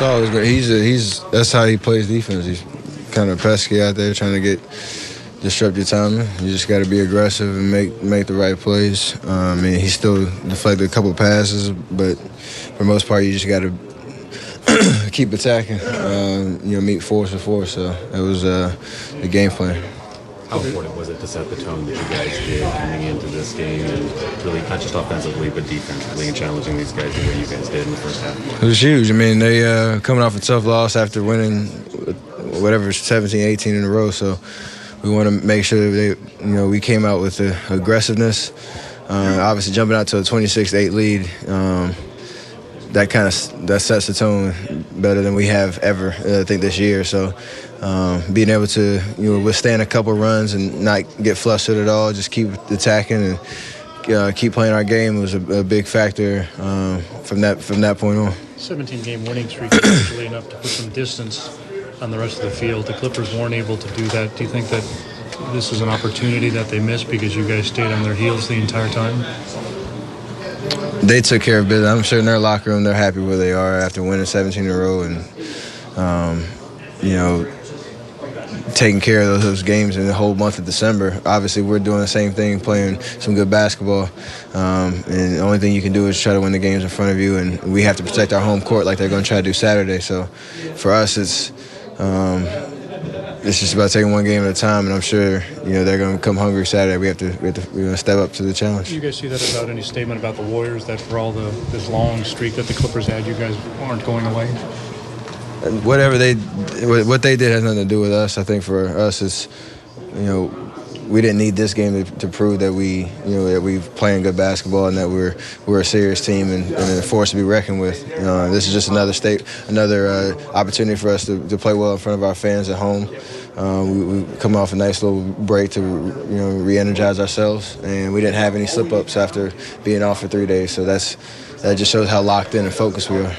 Good. He's a, he's that's how he plays defense. He's kind of pesky out there trying to get disrupt your timing. You just got to be aggressive and make make the right plays. Um, I mean, he still deflected a couple passes, but for most part, you just got to keep attacking. Um, you know, meet force with force. So it was uh, the game plan. How important was it to set the tone that you guys did coming into this game and really not just offensively but defensively and challenging these guys the way you guys did in the first half? It was huge. I mean, they uh, coming off a tough loss after winning whatever 17, 18 in a row. So we want to make sure that they, you know, we came out with the aggressiveness. Uh, obviously, jumping out to a 26-8 lead. Um, that kind of that sets the tone better than we have ever, uh, I think, this year. So um, being able to you know withstand a couple runs and not get flustered at all, just keep attacking and uh, keep playing our game was a, a big factor um, from that from that point on. 17 game winning streak is usually enough to put some distance on the rest of the field. The Clippers weren't able to do that. Do you think that this is an opportunity that they missed because you guys stayed on their heels the entire time? They took care of business. I'm sure in their locker room they're happy where they are after winning 17 in a row and um, you know taking care of those, those, games in the whole month of December. Obviously, we're doing the same thing, playing some good basketball. Um, and the only thing you can do is try to win the games in front of you, and we have to protect our home court like they're going to try to do Saturday. So, for us, it's um, it's just about taking one game at a time, and I'm sure you know they're going to come hungry Saturday. We have to we have to you know, step up to the challenge. Do You guys see that about any statement about the Warriors that for all the this long streak that the Clippers had, you guys aren't going away? And whatever they what they did has nothing to do with us. I think for us, it's you know we didn't need this game to, to, prove that we, you know, that we playing good basketball and that we're we're a serious team and, and a force to be reckoned with. Uh, this is just another state, another uh, opportunity for us to, to, play well in front of our fans at home. Uh, we, we come off a nice little break to, you know, re-energize ourselves, and we didn't have any slip-ups after being off for three days. So that's that just shows how locked in and focused we are.